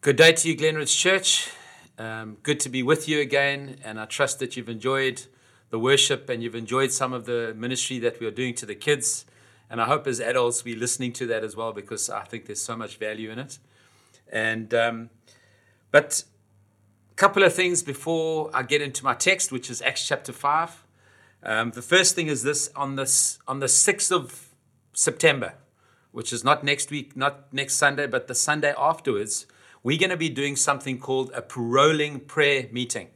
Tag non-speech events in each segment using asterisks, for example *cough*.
Good day to you, Glenridge Church. Um, good to be with you again, and I trust that you've enjoyed the worship and you've enjoyed some of the ministry that we are doing to the kids. And I hope as adults we're listening to that as well because I think there's so much value in it. And um, but a couple of things before I get into my text, which is Acts chapter five. Um, the first thing is this: on this on the sixth of September, which is not next week, not next Sunday, but the Sunday afterwards, we're going to be doing something called a rolling prayer meeting.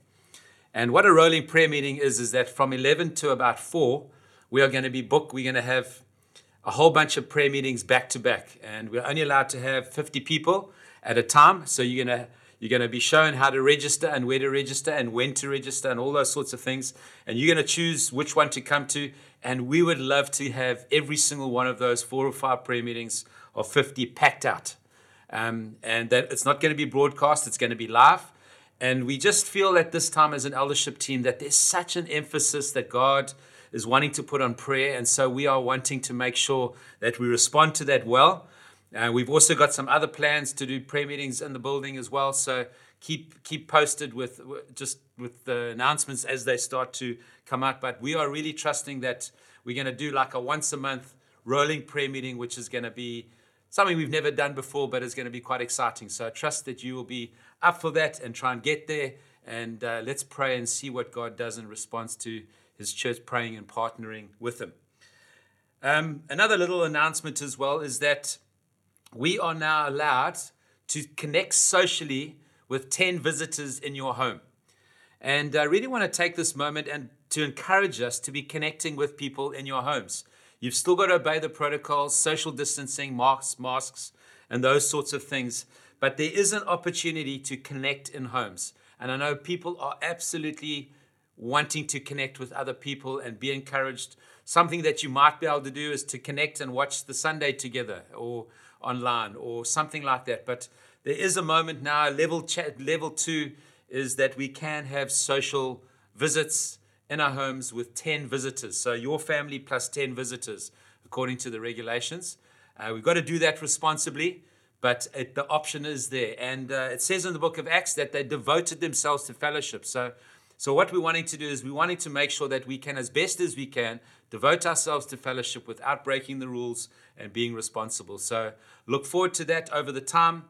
And what a rolling prayer meeting is, is that from 11 to about 4, we are going to be booked. We're going to have a whole bunch of prayer meetings back to back. And we're only allowed to have 50 people at a time. So you're going to you're going to be shown how to register and where to register and when to register and all those sorts of things. And you're going to choose which one to come to. And we would love to have every single one of those four or five prayer meetings of 50 packed out. Um, and that it's not going to be broadcast, it's going to be live. And we just feel at this time as an eldership team that there's such an emphasis that God is wanting to put on prayer. And so we are wanting to make sure that we respond to that well. Uh, we've also got some other plans to do prayer meetings in the building as well. So keep keep posted with just with the announcements as they start to come out. But we are really trusting that we're going to do like a once a month rolling prayer meeting, which is going to be something we've never done before, but it's going to be quite exciting. So I trust that you will be up for that and try and get there. And uh, let's pray and see what God does in response to His church praying and partnering with Him. Um, another little announcement as well is that we are now allowed to connect socially with 10 visitors in your home. And I really want to take this moment and to encourage us to be connecting with people in your homes. You've still got to obey the protocols, social distancing, masks, masks, and those sorts of things. But there is an opportunity to connect in homes. And I know people are absolutely wanting to connect with other people and be encouraged. Something that you might be able to do is to connect and watch the Sunday together or online or something like that. But there is a moment now, level, level two is that we can have social visits in our homes with 10 visitors. So your family plus 10 visitors, according to the regulations. Uh, we've got to do that responsibly, but it, the option is there. And uh, it says in the book of Acts that they devoted themselves to fellowship. So, so what we're wanting to do is we're wanting to make sure that we can, as best as we can, devote ourselves to fellowship without breaking the rules and being responsible. So look forward to that over the time.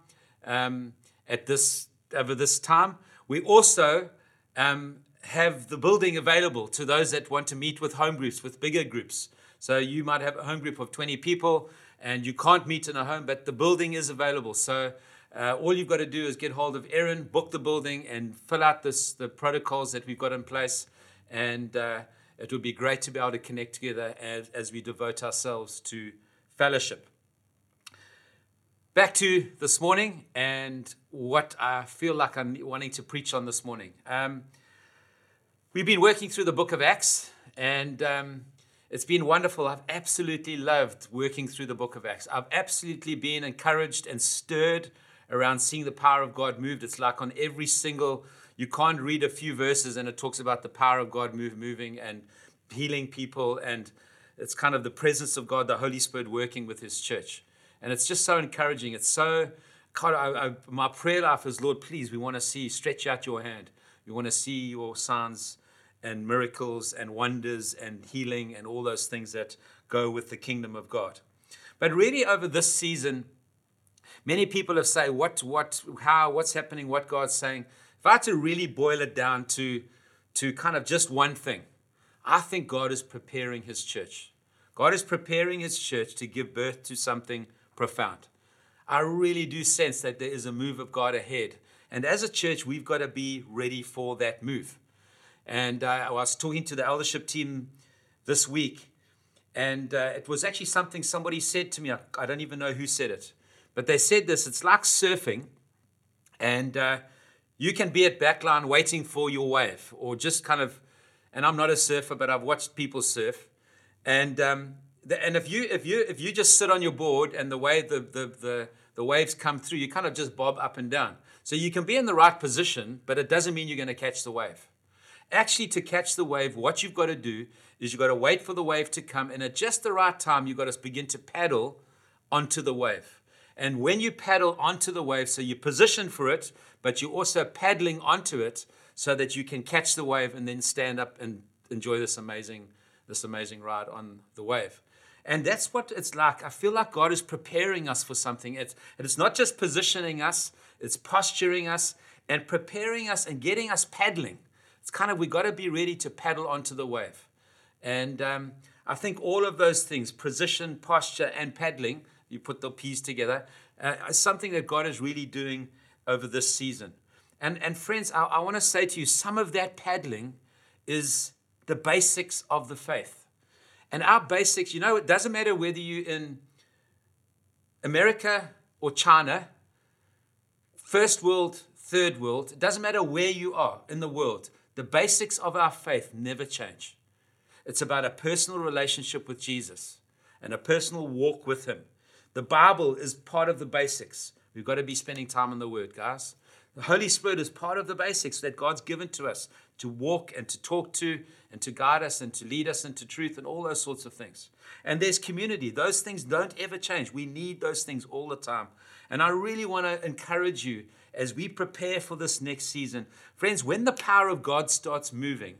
Um, at this over this time, we also um, have the building available to those that want to meet with home groups, with bigger groups. So you might have a home group of 20 people and you can't meet in a home, but the building is available. So uh, all you've got to do is get hold of Erin, book the building, and fill out this, the protocols that we've got in place. And uh, it would be great to be able to connect together as, as we devote ourselves to fellowship. Back to this morning and what I feel like I'm wanting to preach on this morning. Um, we've been working through the book of Acts, and um, it's been wonderful. I've absolutely loved working through the book of Acts. I've absolutely been encouraged and stirred around seeing the power of God moved. It's like on every single, you can't read a few verses and it talks about the power of God move, moving and healing people. And it's kind of the presence of God, the Holy Spirit working with His church. And it's just so encouraging. It's so, God, I, I, my prayer life is, Lord, please, we want to see, stretch out your hand. We want to see your signs and miracles and wonders and healing and all those things that go with the kingdom of God. But really, over this season, many people have said, what, what, how, what's happening, what God's saying. If I had to really boil it down to, to kind of just one thing, I think God is preparing his church. God is preparing his church to give birth to something profound. I really do sense that there is a move of God ahead. And as a church, we've got to be ready for that move. And uh, I was talking to the eldership team this week, and uh, it was actually something somebody said to me. I, I, don't even know who said it, but they said this it's like surfing, and uh, you can be at backline waiting for your wave, or just kind of, and I'm not a surfer, but I've watched people surf. And um, the, and if you if you if you just sit on your board and the way the, the the the waves come through, you kind of just bob up and down. So you can be in the right position, but it doesn't mean you're going to catch the wave actually to catch the wave, what you've got to do is you've got to wait for the wave to come, and at just the right time, you've got to begin to paddle onto the wave. And when you paddle onto the wave, so you position for it, but you're also paddling onto it so that you can catch the wave and then stand up and enjoy this amazing, this amazing ride on the wave. And that's what it's like. I feel like God is preparing us for something. It's, and it's not just positioning us, it's posturing us and preparing us and getting us paddling. It's kind of, we got to be ready to paddle onto the wave. And um, I think all of those things, position, posture, and paddling, you put the P's together, uh, is something that God is really doing over this season. And, and friends, I, I want to say to you, some of that paddling is the basics of the faith. And our basics, you know, it doesn't matter whether you're in America or China, first world, third world, it doesn't matter where you are in the world, the basics of our faith never change. It's about a personal relationship with Jesus and a personal walk with Him. The Bible is part of the basics. We've got to be spending time in the Word, guys. The Holy Spirit is part of the basics that God's given to us to walk and to talk to and to guide us and to lead us into truth and all those sorts of things. And there's community. Those things don't ever change. We need those things all the time. And I really want to encourage you as we prepare for this next season. Friends, when the power of God starts moving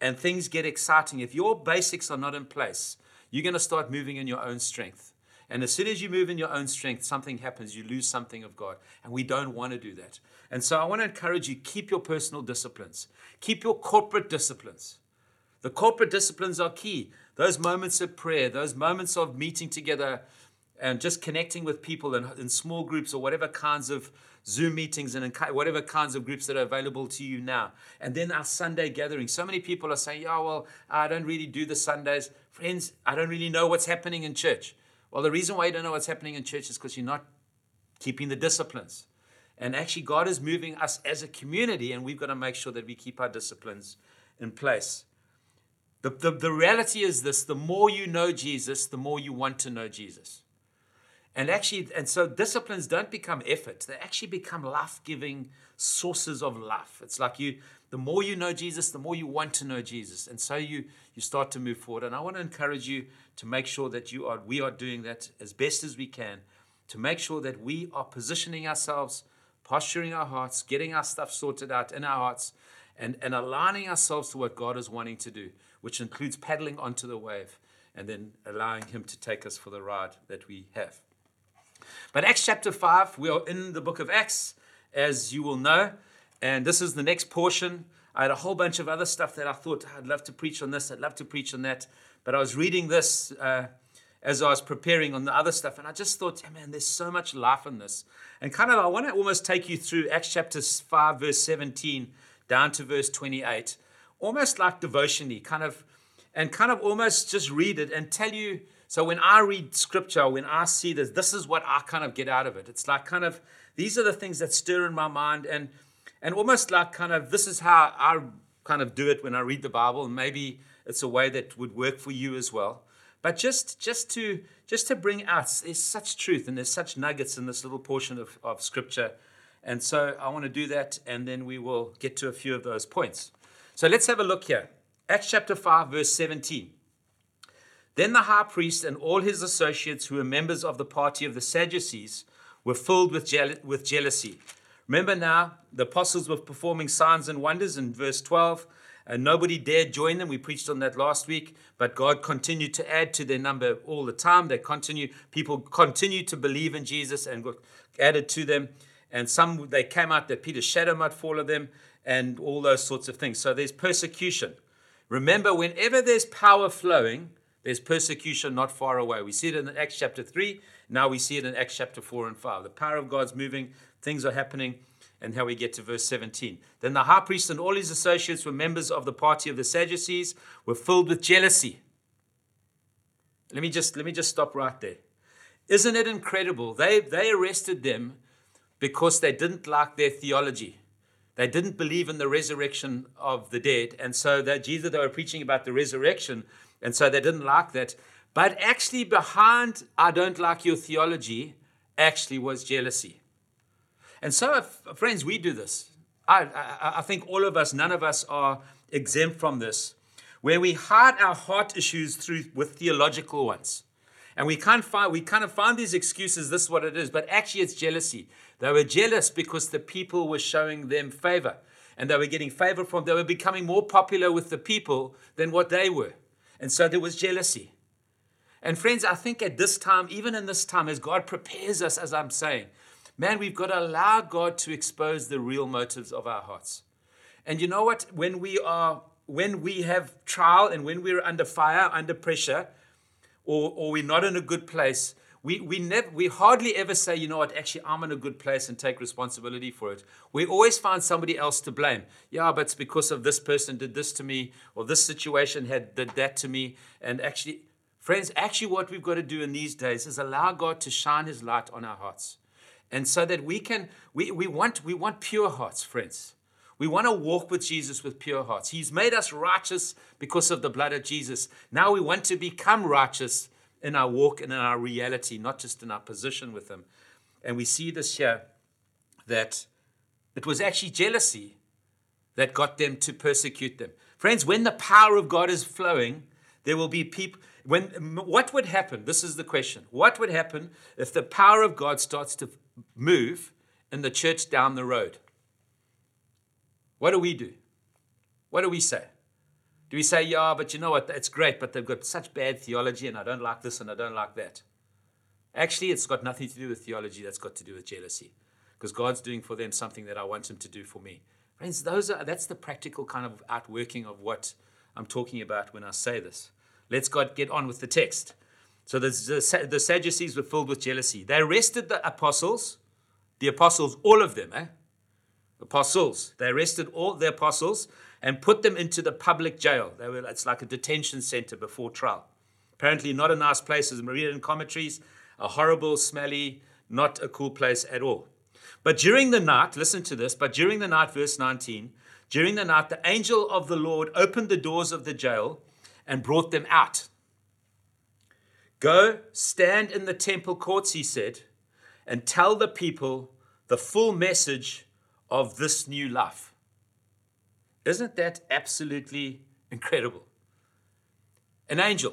and things get exciting, if your basics are not in place, you're going to start moving in your own strength. And as soon as you move in your own strength, something happens. You lose something of God. And we don't want to do that. And so I want to encourage you keep your personal disciplines, keep your corporate disciplines. The corporate disciplines are key. Those moments of prayer, those moments of meeting together and just connecting with people in, in small groups or whatever kinds of Zoom meetings and whatever kinds of groups that are available to you now. And then our Sunday gathering. So many people are saying, yeah, well, I don't really do the Sundays. Friends, I don't really know what's happening in church. Well, the reason why you don't know what's happening in church is because you're not keeping the disciplines. And actually, God is moving us as a community, and we've got to make sure that we keep our disciplines in place. The, the, the reality is this the more you know Jesus, the more you want to know Jesus. And actually, and so disciplines don't become effort, they actually become life giving sources of life. It's like you, the more you know Jesus, the more you want to know Jesus. And so you, you start to move forward. And I want to encourage you to make sure that you are, we are doing that as best as we can, to make sure that we are positioning ourselves, posturing our hearts, getting our stuff sorted out in our hearts, and, and aligning ourselves to what God is wanting to do, which includes paddling onto the wave and then allowing Him to take us for the ride that we have. But Acts chapter 5, we are in the book of Acts, as you will know. And this is the next portion. I had a whole bunch of other stuff that I thought I'd love to preach on this, I'd love to preach on that. But I was reading this uh, as I was preparing on the other stuff, and I just thought, man, there's so much life in this. And kind of, I want to almost take you through Acts chapter 5, verse 17 down to verse 28, almost like devotionally, kind of, and kind of almost just read it and tell you. So when I read scripture, when I see this, this is what I kind of get out of it. It's like kind of, these are the things that stir in my mind. And and almost like kind of this is how I kind of do it when I read the Bible. And maybe it's a way that would work for you as well. But just just to just to bring out, there's such truth and there's such nuggets in this little portion of, of scripture. And so I want to do that, and then we will get to a few of those points. So let's have a look here. Acts chapter 5, verse 17. Then the high priest and all his associates, who were members of the party of the Sadducees, were filled with, je- with jealousy Remember now, the apostles were performing signs and wonders in verse 12, and nobody dared join them. We preached on that last week, but God continued to add to their number all the time. They continue, people continued to believe in Jesus and got added to them. And some they came out that Peter's shadow might fall on them, and all those sorts of things. So there's persecution. Remember, whenever there's power flowing, there's persecution not far away. We see it in Acts chapter 3. Now we see it in Acts chapter 4 and 5. The power of God's moving things are happening, and how we get to verse 17. Then the high priest and all his associates were members of the party of the Sadducees, were filled with jealousy. Let me just let me just stop right there. Isn't it incredible? They they arrested them because they didn't like their theology. They didn't believe in the resurrection of the dead, and so that Jesus they were preaching about the resurrection, and so they didn't like that. But actually, behind I don't like your theology, actually was jealousy. And so, friends, we do this. I, I, I think all of us, none of us are exempt from this, where we hide our heart issues through with theological ones. And we can't find we kind of find these excuses, this is what it is, but actually it's jealousy. They were jealous because the people were showing them favor. And they were getting favor from they were becoming more popular with the people than what they were. And so there was jealousy. And friends, I think at this time, even in this time, as God prepares us, as I'm saying, man, we've got to allow God to expose the real motives of our hearts. And you know what? When we are when we have trial and when we're under fire, under pressure, or, or we're not in a good place, we, we, we hardly ever say, you know what, actually, I'm in a good place and take responsibility for it. We always find somebody else to blame. Yeah, but it's because of this person did this to me, or this situation had did that to me. And actually, friends, actually, what we've got to do in these days is allow God to shine his light on our hearts. And so that we can, we, we, want, we want pure hearts, friends. We want to walk with Jesus with pure hearts. He's made us righteous because of the blood of Jesus. Now we want to become righteous in our walk and in our reality, not just in our position with Him. And we see this here that it was actually jealousy that got them to persecute them. Friends, when the power of God is flowing, there will be people. When what would happen? This is the question. What would happen if the power of God starts to move in the church down the road? What do we do? What do we say? Do we say, yeah, but you know what? It's great, but they've got such bad theology and I don't like this and I don't like that. Actually, it's got nothing to do with theology, that's got to do with jealousy. Because God's doing for them something that I want Him to do for me. Friends, those are, that's the practical kind of outworking of what I'm talking about when I say this. Let's God get on with the text. So the, the, the Sadducees were filled with jealousy. They arrested the apostles, the apostles, all of them, eh? apostles. They arrested all the apostles and put them into the public jail. They were, it's like a detention center before trial. Apparently, not a nice place, as read in commentaries, a horrible, smelly, not a cool place at all. But during the night, listen to this, but during the night, verse 19, during the night, the angel of the Lord opened the doors of the jail and brought them out. Go, stand in the temple courts, he said, and tell the people the full message of this new life. Isn't that absolutely incredible? An angel.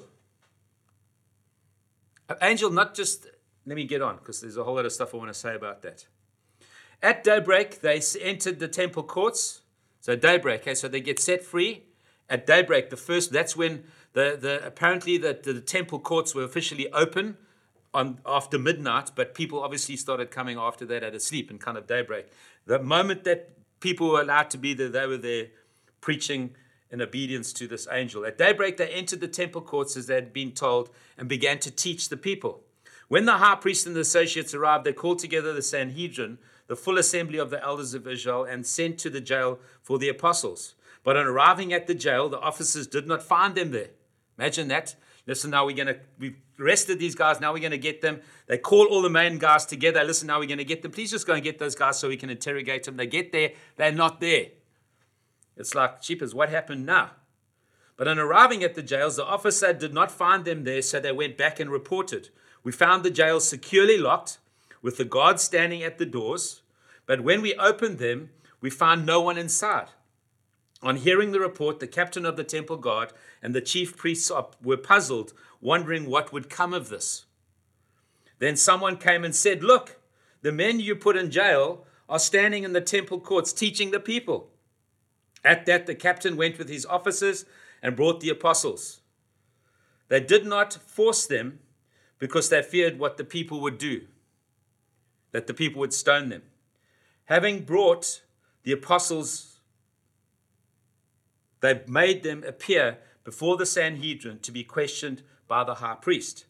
An angel, not just, let me get on because there's a whole lot of stuff I want to say about that. At daybreak, they entered the temple courts. So, daybreak, okay, so they get set free. At daybreak, the first, that's when the, the apparently the, the temple courts were officially open on after midnight, but people obviously started coming after that at a sleep and kind of daybreak. The moment that people were allowed to be there, they were there preaching in obedience to this angel. At daybreak, they entered the temple courts as they had been told and began to teach the people. When the high priest and the associates arrived, they called together the Sanhedrin, the full assembly of the elders of Israel, and sent to the jail for the apostles. But on arriving at the jail, the officers did not find them there. Imagine that. Listen, now we're going to, we've arrested these guys. Now we're going to get them. They call all the main guys together. Listen, now we're going to get them. Please just go and get those guys so we can interrogate them. They get there. They're not there. It's like, cheapers, what happened now? But on arriving at the jails, the officer did not find them there, so they went back and reported. We found the jails securely locked, with the guards standing at the doors. But when we opened them, we found no one inside. On hearing the report, the captain of the temple guard and the chief priests were puzzled, wondering what would come of this. Then someone came and said, Look, the men you put in jail are standing in the temple courts teaching the people. At that, the captain went with his officers and brought the apostles. They did not force them because they feared what the people would do, that the people would stone them. Having brought the apostles they made them appear before the Sanhedrin to be questioned by the high priest.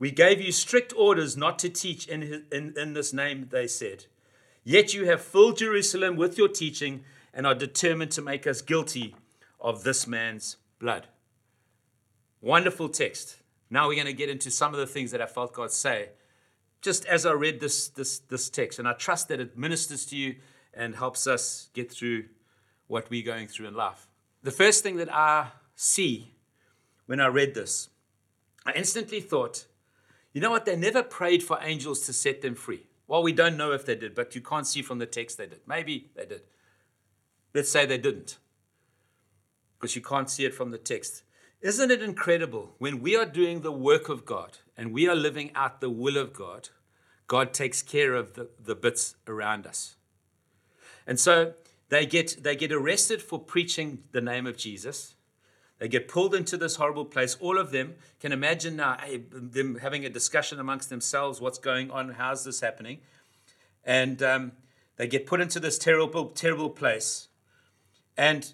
We gave you strict orders not to teach in, his, in, in this name, they said. Yet you have filled Jerusalem with your teaching and are determined to make us guilty of this man's blood. Wonderful text. Now we're going to get into some of the things that I felt God say just as I read this, this, this text. And I trust that it ministers to you and helps us get through what we're going through in life the first thing that I see when I read this, I instantly thought, you know what? They never prayed for angels to set them free. Well, we don't know if they did, but you can't see from the text they did. Maybe they did. Let's say they didn't, because you can't see it from the text. Isn't it incredible when we are doing the work of God and we are living out the will of God, God takes care of the, the bits around us. And so they get, they get arrested for preaching the name of Jesus. They get pulled into this horrible place. All of them can imagine now hey, them having a discussion amongst themselves what's going on, how's this happening? And um, they get put into this terrible, terrible place. And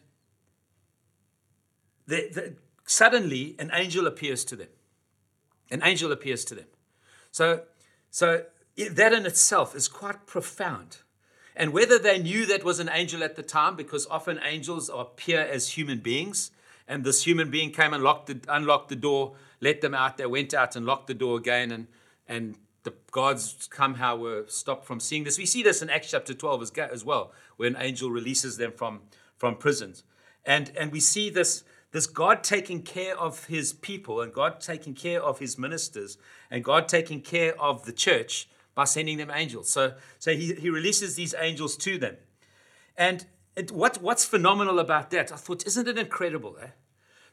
suddenly, an angel appears to them. An angel appears to them. So, so that in itself is quite profound. And whether they knew that was an angel at the time, because often angels appear as human beings, and this human being came and locked the, unlocked the door, let them out. They went out and locked the door again, and, and the gods somehow were stopped from seeing this. We see this in Acts chapter 12 as, as well, where an angel releases them from, from prisons. And, and we see this, this God taking care of his people, and God taking care of his ministers, and God taking care of the church by sending them angels. So, so he, he releases these angels to them. And it, what, what's phenomenal about that? I thought, isn't it incredible? Eh?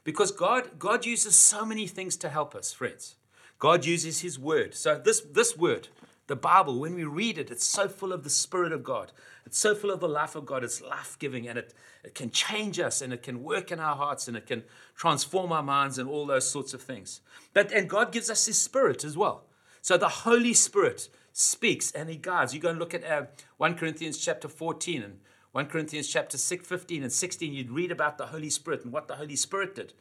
Because God, God uses so many things to help us, friends. God uses his word. So this, this word, the Bible, when we read it, it's so full of the Spirit of God. It's so full of the life of God. It's life giving and it, it can change us and it can work in our hearts and it can transform our minds and all those sorts of things. But and God gives us his spirit as well. So the Holy Spirit speaks and he guides. You go and look at uh, 1 Corinthians chapter 14 and 1 Corinthians chapter 6, 15 and 16. You'd read about the Holy Spirit and what the Holy Spirit did.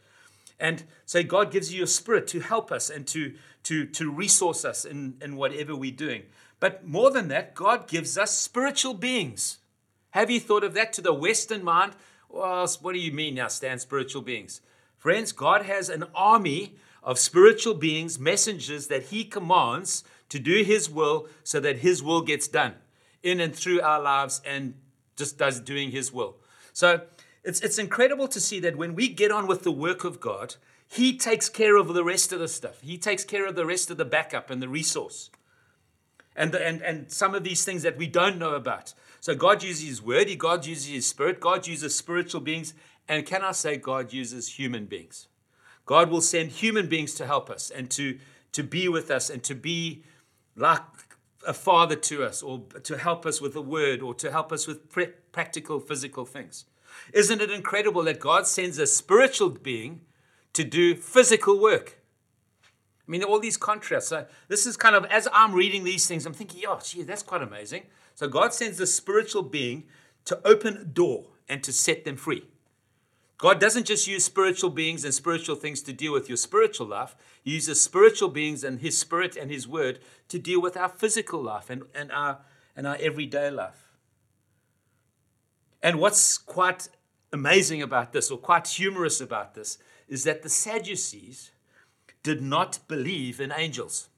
And so God gives you a spirit to help us and to, to, to resource us in, in whatever we're doing. But more than that, God gives us spiritual beings. Have you thought of that to the Western mind? Well, what do you mean now, Stan, spiritual beings? Friends, God has an army of spiritual beings, messengers that He commands to do His will so that His will gets done in and through our lives and just does doing His will. So it's, it's incredible to see that when we get on with the work of God, He takes care of the rest of the stuff. He takes care of the rest of the backup and the resource. And, the, and, and some of these things that we don't know about. So God uses His word, He God uses His spirit, God uses spiritual beings, and can I say God uses human beings? God will send human beings to help us and to, to be with us and to be like a father to us or to help us with a word or to help us with practical physical things. Isn't it incredible that God sends a spiritual being to do physical work? I mean, all these contrasts. So this is kind of, as I'm reading these things, I'm thinking, oh, gee, that's quite amazing. So God sends a spiritual being to open a door and to set them free. God doesn't just use spiritual beings and spiritual things to deal with your spiritual life. He uses spiritual beings and His Spirit and His Word to deal with our physical life and, and, our, and our everyday life. And what's quite amazing about this, or quite humorous about this, is that the Sadducees did not believe in angels.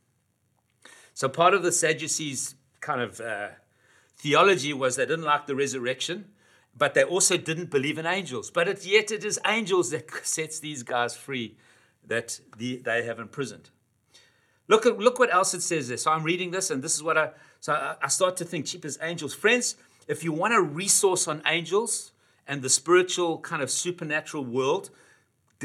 So part of the Sadducees' kind of uh, theology was they didn't like the resurrection but they also didn't believe in angels. But it, yet it is angels that *laughs* sets these guys free that the, they have imprisoned. Look at look what else it says there. So I'm reading this, and this is what I so I, I start to think cheap as angels. Friends, if you want a resource on angels and the spiritual kind of supernatural world,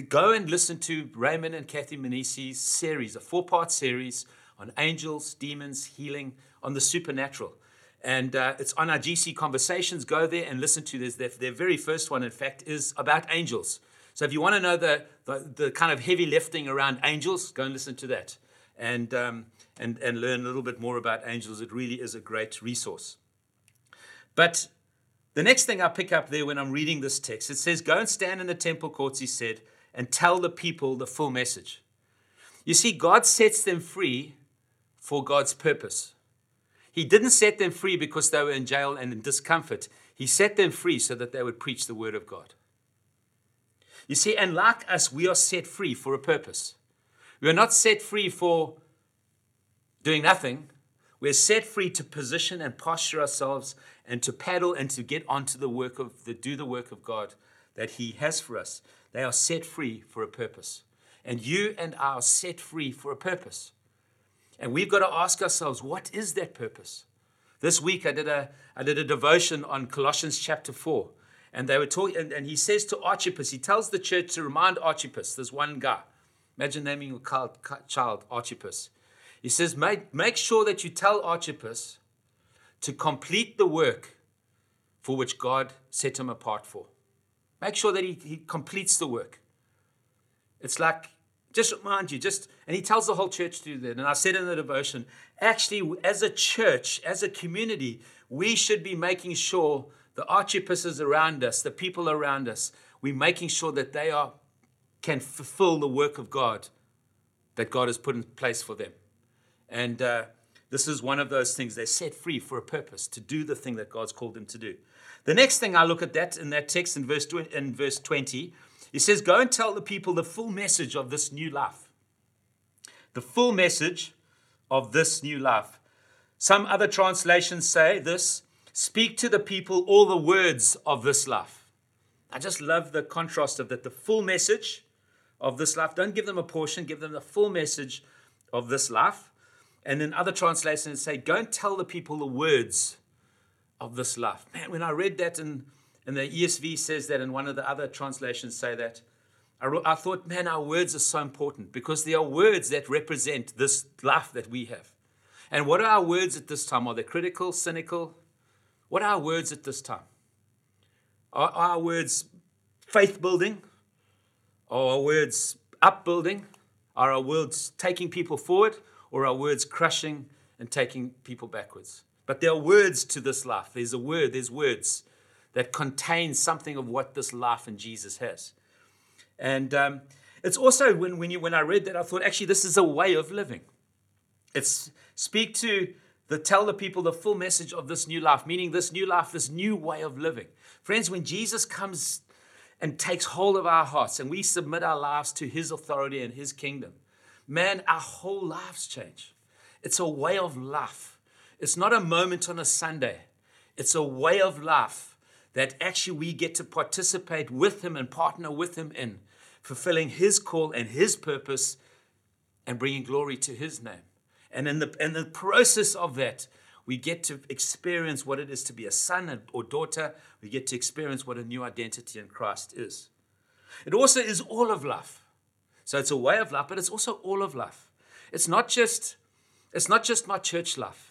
go and listen to Raymond and Kathy Manisi's series, a four-part series on angels, demons, healing, on the supernatural. And uh, it's on our GC Conversations. Go there and listen to this. Their, their very first one, in fact, is about angels. So if you want to know the, the, the, kind of heavy lifting around angels, go and listen to that and, um, and, and learn a little bit more about angels. It really is a great resource. But the next thing I pick up there when I'm reading this text, it says, Go and stand in the temple courts, he said, and tell the people the full message. You see, God sets them free for God's purpose. He didn't set them free because they were in jail and in discomfort. He set them free so that they would preach the word of God. You see, and like us, we are set free for a purpose. We are not set free for doing nothing. We're set free to position and posture ourselves and to paddle and to get onto the work of the do the work of God that He has for us. They are set free for a purpose. And you and I are set free for a purpose. And we've got to ask ourselves, what is that purpose? This week I did a, I did a devotion on Colossians chapter 4. And they were talking, and, and he says to Archippus, he tells the church to remind Archippus, there's one guy. Imagine naming your child, child Archippus. He says, make, make sure that you tell Archippus to complete the work for which God set him apart for. Make sure that he, he completes the work. It's like, just remind you, just, and he tells the whole church to do that. And I said in the devotion, actually, as a church, as a community, we should be making sure the Archippuses around us, the people around us, we're making sure that they are can fulfill the work of God that God has put in place for them. And uh, this is one of those things. They're set free for a purpose to do the thing that God's called them to do. The next thing I look at that in that text in verse, in verse 20, he says, Go and tell the people the full message of this new life. The full message of this new life. Some other translations say this speak to the people all the words of this life. I just love the contrast of that. The full message of this life. Don't give them a portion, give them the full message of this life. And then other translations say, Go and tell the people the words of this life. Man, when I read that in, and the ESV says that, and one of the other translations say that, I, I thought, man, our words are so important because they are words that represent this life that we have. And what are our words at this time? Are they critical, cynical? What are our words at this time? Are, are our words faith building? Are our words upbuilding? Are our words taking people forward? Or are our words crushing and taking people backwards? But there are words to this life. There's a word, there's words that contain something of what this life in Jesus has. And um, it's also when, when, you, when I read that, I thought, actually, this is a way of living. It's speak to the tell the people the full message of this new life, meaning this new life, this new way of living. Friends, when Jesus comes and takes hold of our hearts and we submit our lives to his authority and his kingdom, man, our whole lives change. It's a way of life. It's not a moment on a Sunday, it's a way of life that actually we get to participate with Him and partner with Him in fulfilling His call and His purpose and bringing glory to His name. And in the, in the process of that, we get to experience what it is to be a son or daughter. We get to experience what a new identity in Christ is. It also is all of life. So it's a way of life, but it's also all of life. It's not just, it's not just my church life.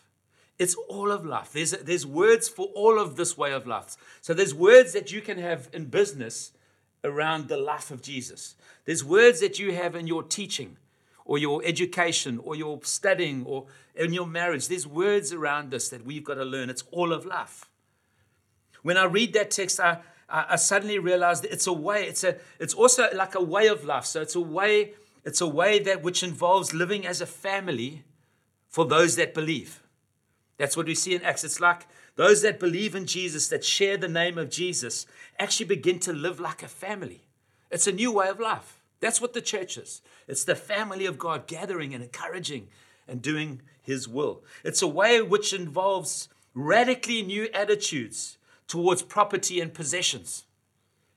It's all of life. There's, there's words for all of this way of life. So there's words that you can have in business around the life of Jesus. There's words that you have in your teaching or your education or your studying or in your marriage. There's words around this that we've got to learn. It's all of life. When I read that text, I, I, I suddenly realized it's a way. It's a. It's also like a way of life. So it's a way. It's a way that which involves living as a family for those that believe. That's what we see in Acts. It's like those that believe in Jesus, that share the name of Jesus, actually begin to live like a family. It's a new way of life. That's what the church is. It's the family of God gathering and encouraging and doing His will. It's a way which involves radically new attitudes towards property and possessions.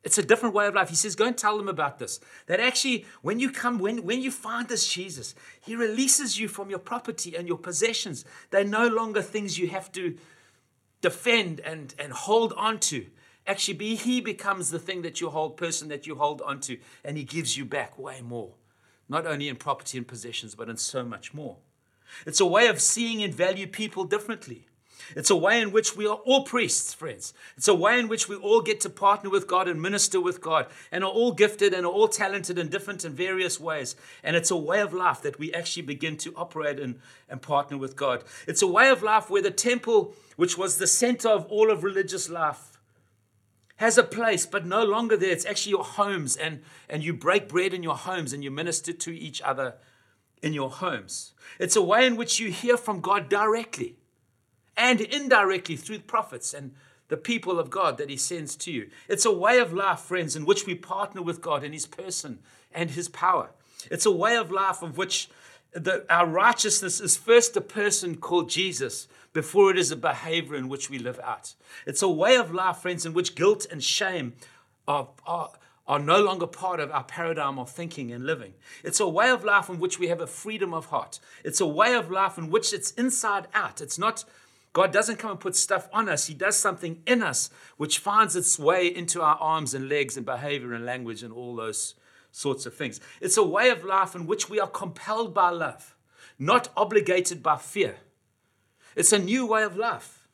It's a different way of life. He says, go and tell them about this. That actually, when you come, when, when you find this Jesus, he releases you from your property and your possessions. They're no longer things you have to defend and, and hold on to. Actually, be, he becomes the thing that you hold, person that you hold on to, and he gives you back way more. Not only in property and possessions, but in so much more. It's a way of seeing and value people differently. It's a way in which we are all priests, friends. It's a way in which we all get to partner with God and minister with God and are all gifted and are all talented in different and various ways. And it's a way of life that we actually begin to operate in and partner with God. It's a way of life where the temple, which was the center of all of religious life, has a place, but no longer there. It's actually your homes, and, and you break bread in your homes and you minister to each other in your homes. It's a way in which you hear from God directly and indirectly through the prophets and the people of God that He sends to you. It's a way of life, friends, in which we partner with God in His person and His power. It's a way of life of which the, our righteousness is first a person called Jesus before it is a behavior in which we live out. It's a way of life, friends, in which guilt and shame are, are, are no longer part of our paradigm of thinking and living. It's a way of life in which we have a freedom of heart. It's a way of life in which it's inside out. It's not God doesn't come and put stuff on us. He does something in us which finds its way into our arms and legs and behavior and language and all those sorts of things. It's a way of life in which we are compelled by love. not obligated by fear. It's a new way of life.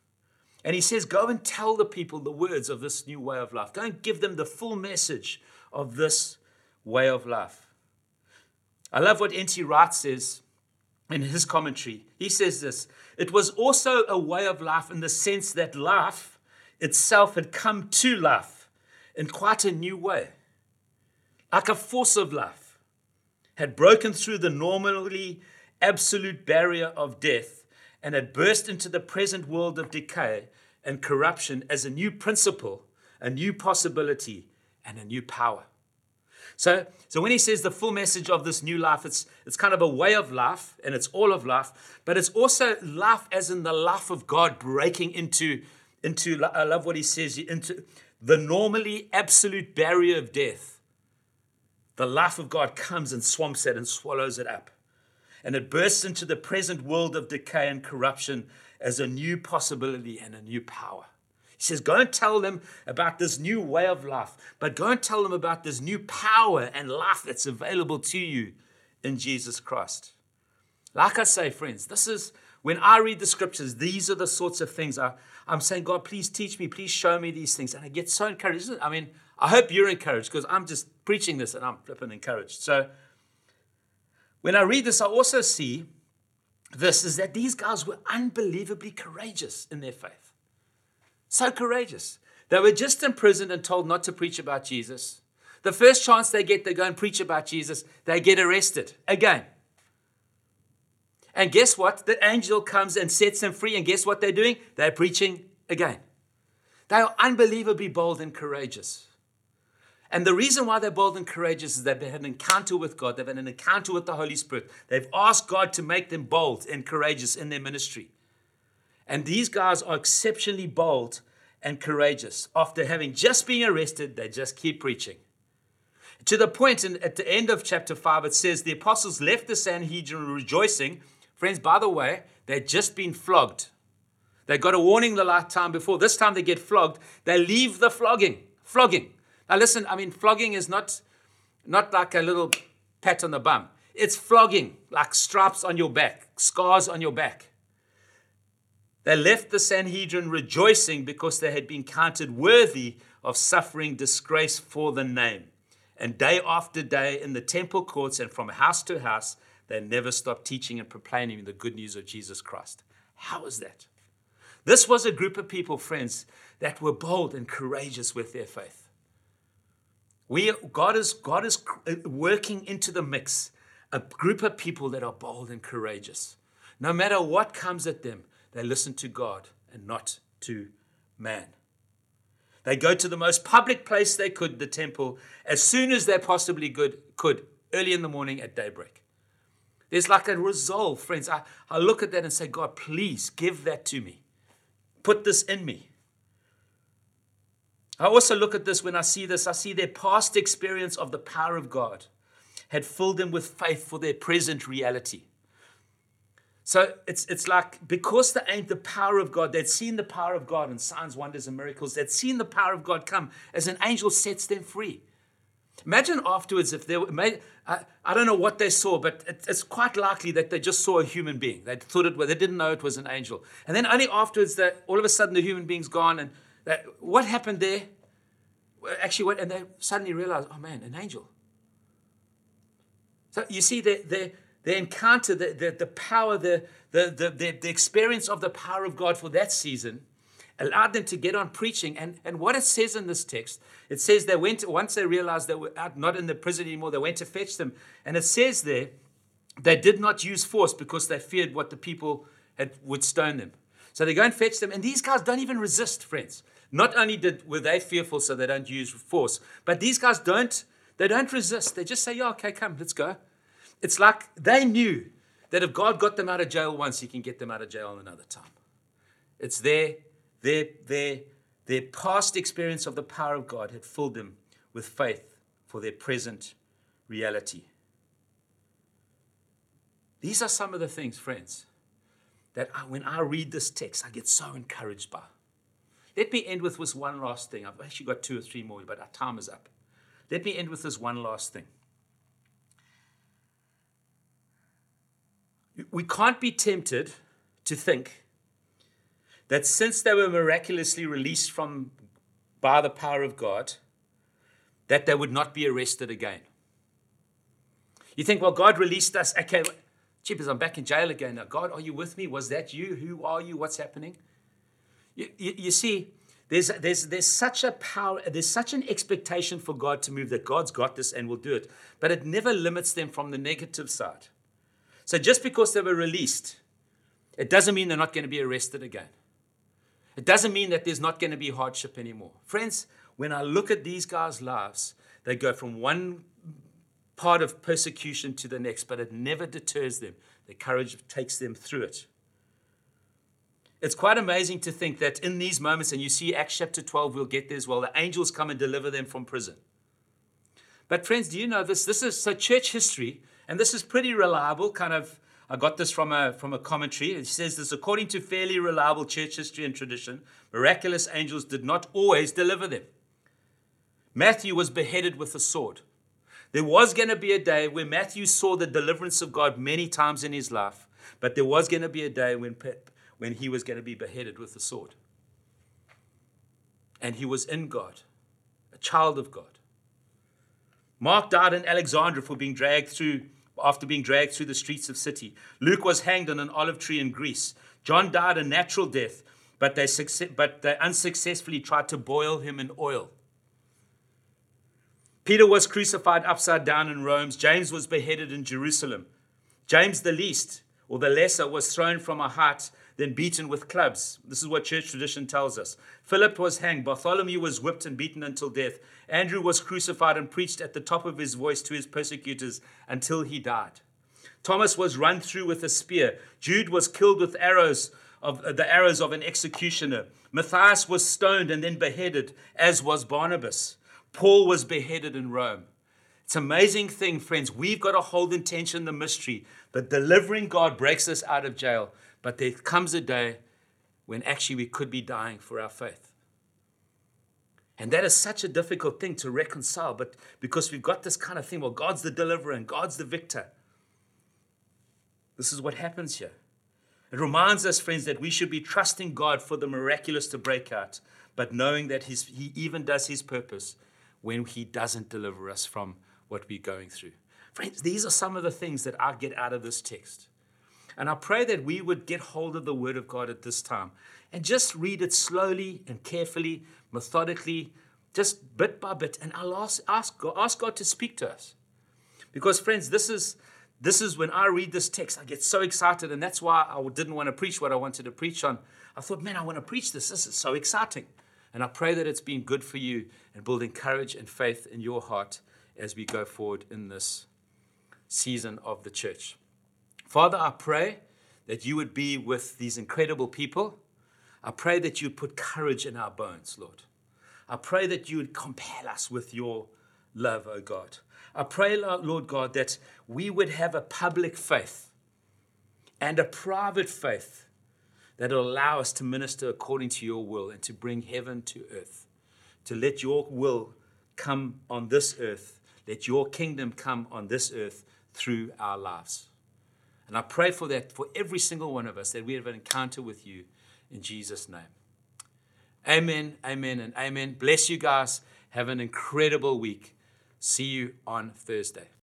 And he says, Go and tell the people the words of this new way of life. Go and give them the full message of this way of life. I love what N.T. Wright says in his commentary. He says this It was also a way of life in the sense that life itself had come to life in quite a new way, like a force of life, had broken through the normally absolute barrier of death and had burst into the present world of decay and corruption as a new principle, a new possibility, and a new power. So, so when he says the full message of this new life, it's, it's kind of a way of life and it's all of life, but it's also life as in the life of God breaking into, into I love what he says, into the normally absolute barrier of death. The life of God comes and swamps it and swallows it up and it bursts into the present world of decay and corruption as a new possibility and a new power. He says, Go and tell them about this new way of life, but go and tell them about this new power and life that's available to you in Jesus Christ. Like I say, friends, this is when I read the scriptures, these are the sorts of things I, I'm saying, God, please teach me, please show me these things. And I get so encouraged. I mean, I hope you're encouraged because I'm just preaching this and I'm flipping encouraged. So when I read this, I also see this is that these guys were unbelievably courageous in their faith. So courageous. They were just imprisoned and told not to preach about Jesus. The first chance they get, they go and preach about Jesus, they get arrested again. And guess what? The angel comes and sets them free. And guess what they're doing? They're preaching again. They are unbelievably bold and courageous. And the reason why they're bold and courageous is that they had an encounter with God. They've had an encounter with the Holy Spirit. They've asked God to make them bold and courageous in their ministry. And these guys are exceptionally bold and courageous. After having just been arrested, they just keep preaching. To the point in, at the end of chapter 5, it says the apostles left the Sanhedrin rejoicing. Friends, by the way, they'd just been flogged. They got a warning the last time before. This time they get flogged. They leave the flogging. Flogging. Now, listen, I mean, flogging is not, not like a little pat on the bum. It's flogging, like stripes on your back, scars on your back. They left the Sanhedrin rejoicing because they had been counted worthy of suffering disgrace for the name. And day after day in the temple courts and from house to house, they never stopped teaching and proclaiming the good news of Jesus Christ. How is that? This was a group of people, friends, that were bold and courageous with their faith. We, God, is, God is uh, working into the mix a group of people that are bold and courageous. No matter what comes at them, they listen to God and not to man. They go to the most public place they could, the temple, as soon as they possibly could, could early in the morning at daybreak. There's like a resolve, friends. I, I look at that and say, God, please give that to me. Put this in me. I also look at this when I see this, I see their past experience of the power of God had filled them with faith for their present reality. So it's, it's like because they ain't the power of God, they'd seen the power of God in signs, wonders, and miracles. They'd seen the power of God come as an angel sets them free. Imagine afterwards if they were, I, I don't know what they saw, but it, it's quite likely that they just saw a human being. They thought it, was, they didn't know it was an angel. And then only afterwards that all of a sudden the human being's gone and that, what happened there? Actually, what, and they suddenly realized, oh man, an angel. So you see, they, they, they encounter the, the, the power, the, the, the, the, experience of the power of God for that season allowed them to get on preaching. And, and what it says in this text, it says they went, once they realized they were out, not in the prison anymore, they went to fetch them. And it says there, they did not use force because they feared what the people had, would stone them. So they go and fetch them. And these guys don't even resist, friends. Not only did were they fearful so they don't use force, but these guys don't they don't resist. They just say, "Yeah, okay, come, let's go." It's like they knew that if God got them out of jail once, He can get them out of jail another time. It's their their their their past experience of the power of God had filled them with faith for their present reality. These are some of the things, friends, that I, when I read this text, I get so encouraged by. Let me end with this one last thing. I've actually got two or three more, but our time is up. Let me end with this one last thing. We can't be tempted to think that since they were miraculously released from by the power of God, that they would not be arrested again. You think, well, God released us. Okay, jeepers, I'm back in jail again. Now, God, are you with me? Was that you? Who are you? What's happening? You, you, you see, there's, there's, there's such a power, there's such an expectation for God to move that God's got this and will do it. But it never limits them from the negative side. So just because they were released, it doesn't mean they're not going to be arrested again. It doesn't mean that there's not going to be hardship anymore. Friends, when I look at these guys' lives, they go from one part of persecution to the next, but it never deters them. The courage takes them through it. It's quite amazing to think that in these moments, and you see Acts chapter 12, we'll get there as well, the angels come and deliver them from prison. But, friends, do you know this? This is so church history, and this is pretty reliable, kind of. I got this from a, from a commentary. It says this according to fairly reliable church history and tradition, miraculous angels did not always deliver them. Matthew was beheaded with a sword. There was going to be a day where Matthew saw the deliverance of God many times in his life, but there was going to be a day when when he was going to be beheaded with a sword. And he was in God, a child of God. Mark died in Alexandria for being dragged through after being dragged through the streets of city. Luke was hanged on an olive tree in Greece. John died a natural death, but they, but they unsuccessfully tried to boil him in oil. Peter was crucified upside down in Rome. James was beheaded in Jerusalem. James the least, or the lesser, was thrown from a height then beaten with clubs. This is what church tradition tells us. Philip was hanged. Bartholomew was whipped and beaten until death. Andrew was crucified and preached at the top of his voice to his persecutors until he died. Thomas was run through with a spear. Jude was killed with arrows of uh, the arrows of an executioner. Matthias was stoned and then beheaded, as was Barnabas. Paul was beheaded in Rome. It's an amazing thing, friends. We've got to hold in tension the mystery that delivering God breaks us out of jail. But there comes a day when actually we could be dying for our faith. And that is such a difficult thing to reconcile, but because we've got this kind of thing, well, God's the deliverer and God's the victor. This is what happens here. It reminds us, friends, that we should be trusting God for the miraculous to break out, but knowing that his, He even does His purpose when He doesn't deliver us from what we're going through. Friends, these are some of the things that I get out of this text. And I pray that we would get hold of the Word of God at this time and just read it slowly and carefully, methodically, just bit by bit. And I'll ask, ask, God, ask God to speak to us. Because, friends, this is, this is when I read this text, I get so excited. And that's why I didn't want to preach what I wanted to preach on. I thought, man, I want to preach this. This is so exciting. And I pray that it's been good for you and building courage and faith in your heart as we go forward in this season of the church. Father, I pray that you would be with these incredible people. I pray that you'd put courage in our bones, Lord. I pray that you would compel us with your love, O oh God. I pray, Lord God, that we would have a public faith and a private faith that will allow us to minister according to your will and to bring heaven to earth, to let your will come on this earth, let your kingdom come on this earth through our lives. And I pray for that for every single one of us that we have an encounter with you in Jesus' name. Amen, amen, and amen. Bless you guys. Have an incredible week. See you on Thursday.